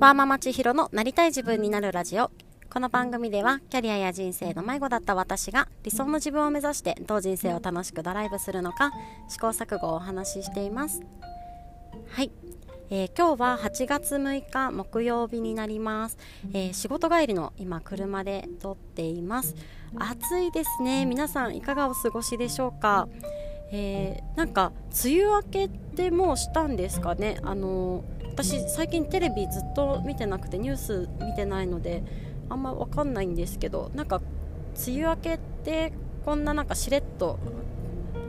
ワーママ千尋のなりたい自分になるラジオ。この番組ではキャリアや人生の迷子だった私が理想の自分を目指してどう人生を楽しくドライブするのか試行錯誤をお話ししています。はい。えー、今日は8月6日木曜日になります、えー、仕事帰りの今車で撮っています暑いですね皆さんいかがお過ごしでしょうか、えー、なんか梅雨明けってもうしたんですかね？あの私最近テレビずっと見てなくてニュース見てないのであんま分かんないんですけどなんか梅雨明けってこんななんかしれっと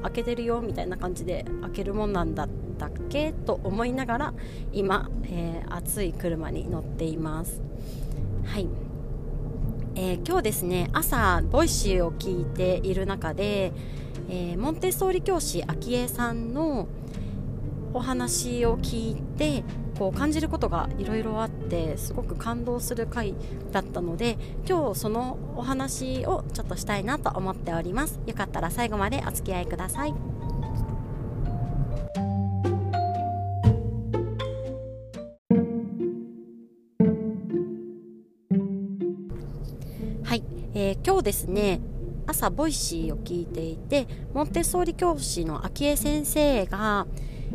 開けてるよみたいな感じで開けるもんなんだったっけと思いながら今、えー、暑い車に乗っています。はい、えー、今日ですね朝 Voicy を聞いている中で、えー、モンテッソーリ教師昭恵さんのお話を聞いてこう感じることがいろいろあってすごく感動する回だったので今日そのお話をちょっとしたいなと思っております。よかったら最後までお付き合いください。はい、えー、今日ですね朝 Voicy を聞いていてモンテッソーリ教師の昭恵先生が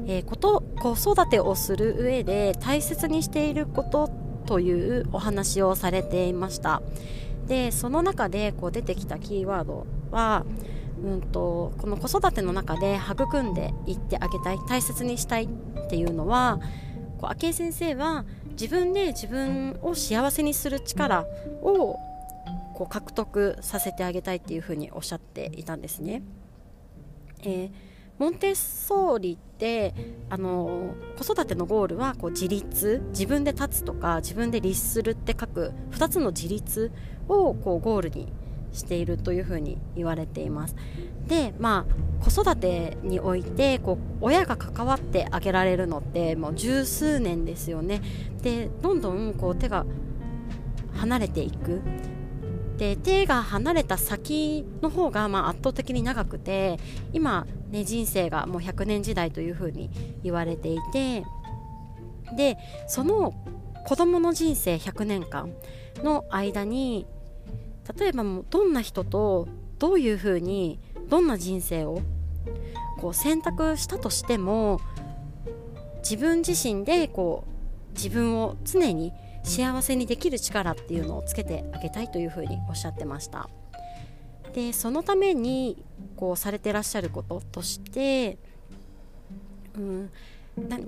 えー、こと子育てをする上で大切にしていることというお話をされていました。でその中でこう出てきたキーワードは、うんと、この子育ての中で育んでいってあげたい大切にしたいっていうのはこう昭恵先生は自分で自分を幸せにする力をこう獲得させてあげたいっていうふうにおっしゃっていたんですね。えーモンテッソーリってあの子育てのゴールはこう自立自分で立つとか自分で律するって書く2つの自立をこうゴールにしているというふうに言われています。でまあ子育てにおいてこう親が関わってあげられるのってもう十数年ですよね。でどんどんこう手が離れていく。で手が離れた先の方がまあ圧倒的に長くて今、ね、人生がもう100年時代というふうに言われていてでその子供の人生100年間の間に例えばもうどんな人とどういうふうにどんな人生をこう選択したとしても自分自身でこう自分を常に幸せにできる力っていうのをつけてあげたいというふうにおっしゃってました。でそのためにこうされてらっしゃることとして、うん、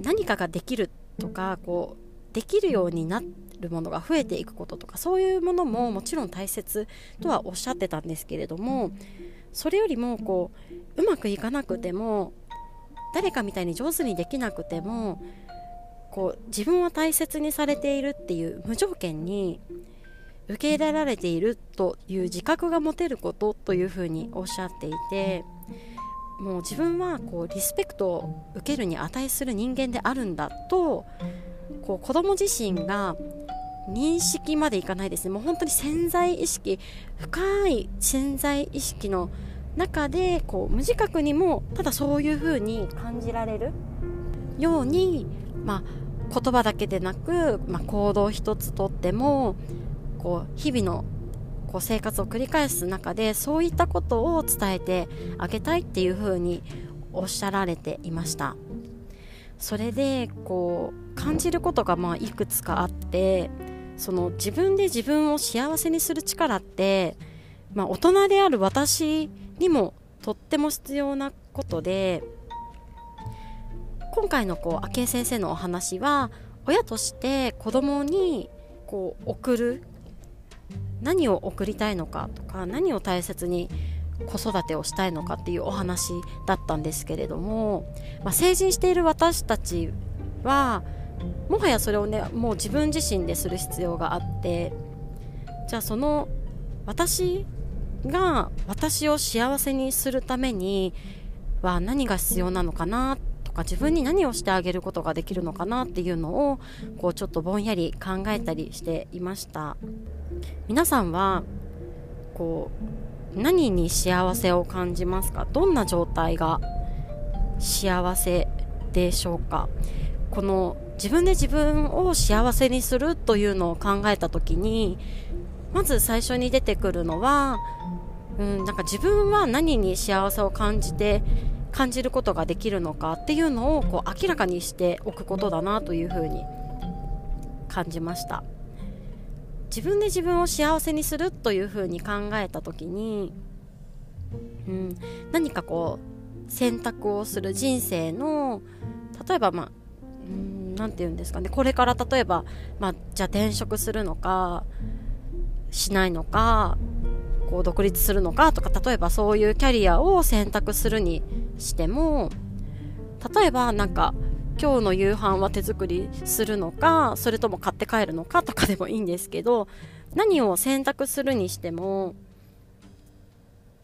何かができるとかこうできるようになるものが増えていくこととかそういうものももちろん大切とはおっしゃってたんですけれどもそれよりもこううまくいかなくても誰かみたいに上手にできなくてもこう自分は大切にされているっていう無条件に受け入れられているという自覚が持てることというふうにおっしゃっていてもう自分はこうリスペクトを受けるに値する人間であるんだとこう子供自身が認識までいかないですね。もう本当に潜在意識深い潜在意識の中でこう無自覚にもただそういうふうに感じられるように、まあ、言葉だけでなく、まあ、行動一つとってもこう日々のこう生活を繰り返す中でそういったことを伝えてあげたいっていうふうにおっしゃられていました。それでこう感じることがまあいくつかあってその自分で自分を幸せにする力って、まあ、大人である私にもとっても必要なことで今回のこう昭恵先生のお話は親として子供にこう送る。何を送りたいのかとか何を大切に子育てをしたいのかっていうお話だったんですけれども、まあ、成人している私たちはもはやそれをねもう自分自身でする必要があってじゃあその私が私を幸せにするためには何が必要なのかなってとか自分に何をしてあげることができるのかなっていうのをこうちょっとぼんやり考えたりしていました。皆さんはこう何に幸せを感じますか？どんな状態が幸せでしょうか？この自分で自分を幸せにするというのを考えた時にまず最初に出てくるのは、うん、なんか自分は何に幸せを感じて感じることができるのかっていうのをこう明らかにしておくことだなというふうに感じました。自分で自分を幸せにするというふうに考えた時に、うん、何かこう選択をする人生の例えばまあ何て言うんですかね。これから例えば、まあ、じゃあ転職するのかしないのかこう独立するのかとか例えばそういうキャリアを選択するにしても例えばなんか今日の夕飯は手作りするのかそれとも買って帰るのかとかでもいいんですけど何を選択するにしても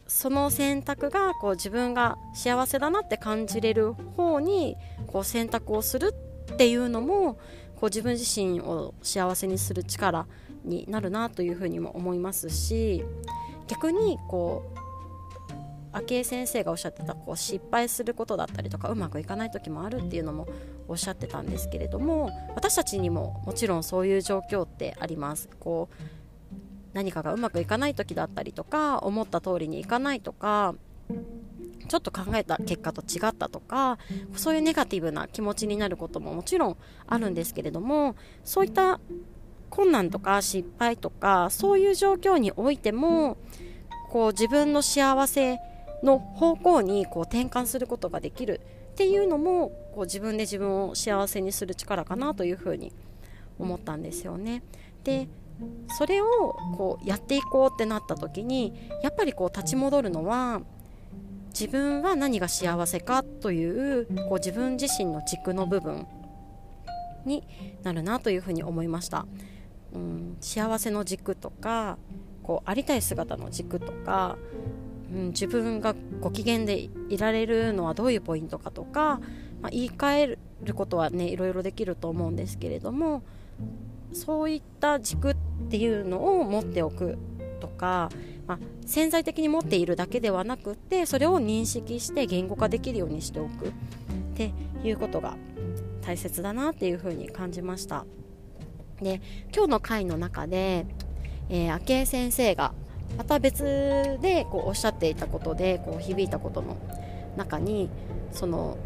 その選択がこう自分が幸せだなって感じれる方にこう選択をするっていうのもこう自分自身を幸せにする力になるなというふうにも思いますし逆にこう昭恵先生がおっしゃってたこう失敗することだったりとかうまくいかない時もあるっていうのもおっしゃってたんですけれども私たちにももちろんそういう状況ってあります。こう何かがうまくいかない時だったりとか思った通りにいかないとかちょっと考えた結果と違ったとかそういうネガティブな気持ちになることももちろんあるんですけれどもそういった困難とか失敗とかそういう状況においてもこう自分の幸せの方向にこう転換することができるっていうのもこう自分で自分を幸せにする力かなというふうに思ったんですよね。でそれをこうやっていこうってなった時にやっぱりこう立ち戻るのは自分は何が幸せかというこう自分自身の軸の部分になるなというふうに思いました。うん、幸せの軸とかこうありたい姿の軸とかうん、自分がご機嫌でいられるのはどういうポイントかとか、まあ、言い換えることはねいろいろできると思うんですけれどもそういった軸っていうのを持っておくとか、まあ、潜在的に持っているだけではなくてそれを認識して言語化できるようにしておくっていうことが大切だなっていうふうに感じました。で今日の回の中で、えー、昭恵先生がまた別でこうおっしゃっていたことでこう響いたことの中にその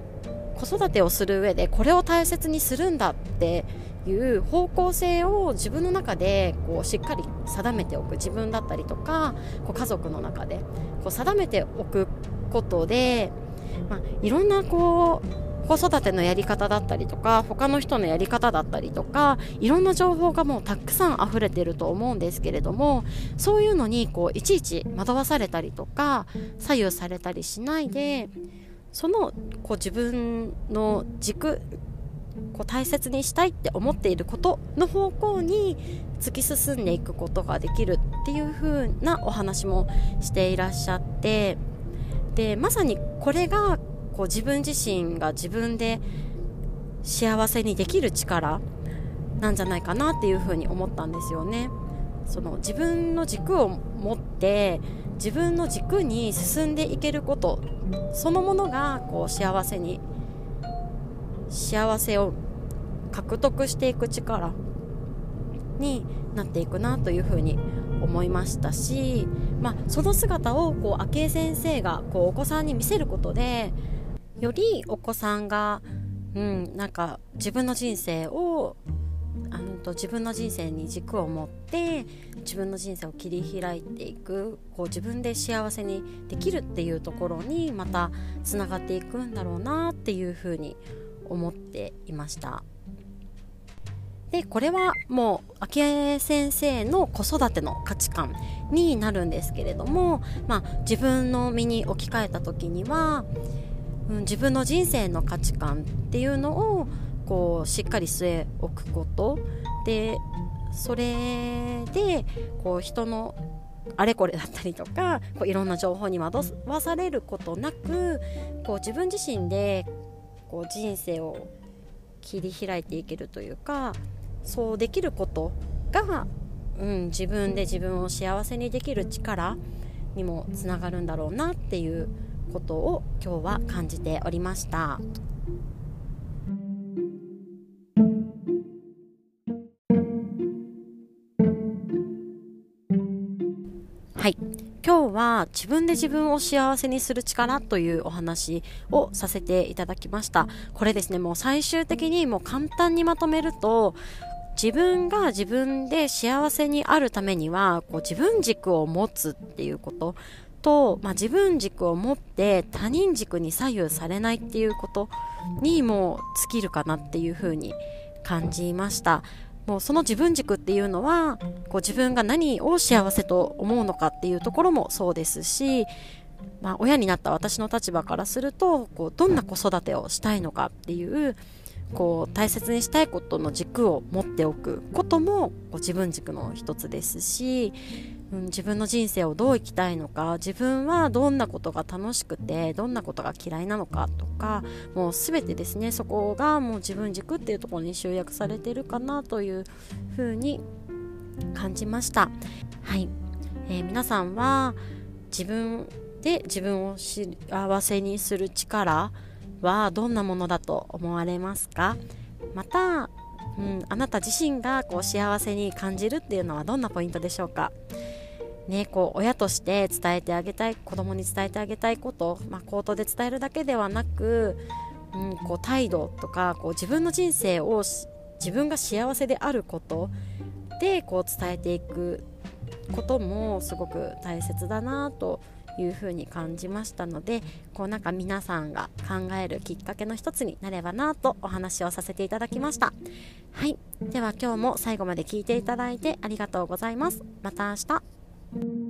子育てをする上でこれを大切にするんだっていう方向性を自分の中でこうしっかり定めておく自分だったりとかこう家族の中でこう定めておくことで、まあ、いろんなこう子育てのやり方だったりとか他の人のやり方だったりとかいろんな情報がもうたくさん溢れてると思うんですけれどもそういうのにこういちいち惑わされたりとか左右されたりしないでそのこう自分の軸こう大切にしたいって思っていることの方向に突き進んでいくことができるっていう風なお話もしていらっしゃってでまさにこれがこう自分自身が自分で幸せにできる力なんじゃないかなっていうふうに思ったんですよね。その自分の軸を持って自分の軸に進んでいけることそのものがこう幸せに幸せを獲得していく力になっていくなというふうに思いましたし、まあ、その姿をこう昭恵先生がこうお子さんに見せることでよりお子さんが、うん、なんか自分の人生をあのと自分の人生に軸を持って自分の人生を切り開いていくこう自分で幸せにできるっていうところにまたつながっていくんだろうなっていうふうに思っていました。でこれはもう昭恵先生の子育ての価値観になるんですけれども、まあ、自分の身に置き換えた時には自分の人生の価値観っていうのをこうしっかり据え置くこと。でそれでこう人のあれこれだったりとかこういろんな情報に惑わされることなくこう自分自身でこう人生を切り開いていけるというかそうできることが、うん、自分で自分を幸せにできる力にもつながるんだろうなっていうことを今日は感じておりました。はい、今日は自分で自分を幸せにする力というお話をさせていただきました。これですね、もう最終的にもう簡単にまとめると、自分が自分で幸せにあるためにはこう自分軸を持つっていうことと、まあ、自分軸を持って他人軸に左右されないっていうことにも尽きるかなっていうふうに感じました。もうその自分軸っていうのはこう自分が何を幸せと思うのかっていうところもそうですし、まあ、親になった私の立場からするとこうどんな子育てをしたいのかっていうこう大切にしたいことの軸を持っておくこともこう自分軸の一つですしうん、自分の人生をどう生きたいのか自分はどんなことが楽しくてどんなことが嫌いなのかとかもう全てですねそこがもう自分軸っていうところに集約されてるかなというふうに感じました。はい、えー、皆さんは自分で自分を幸せにする力はどんなものだと思われますか？またうん、あなた自身がこう幸せに感じるっていうのはどんなポイントでしょうか？ね、こう親として伝えてあげたい子供に伝えてあげたいこと、まあ、口頭で伝えるだけではなく、うん、こう態度とかこう自分の人生を自分が幸せであることでこう伝えていくこともすごく大切だなというふうに感じましたのでこうなんか皆さんが考えるきっかけの一つになればなとお話をさせていただきました。はい。では今日も最後まで聞いていただいてありがとうございます。また明日。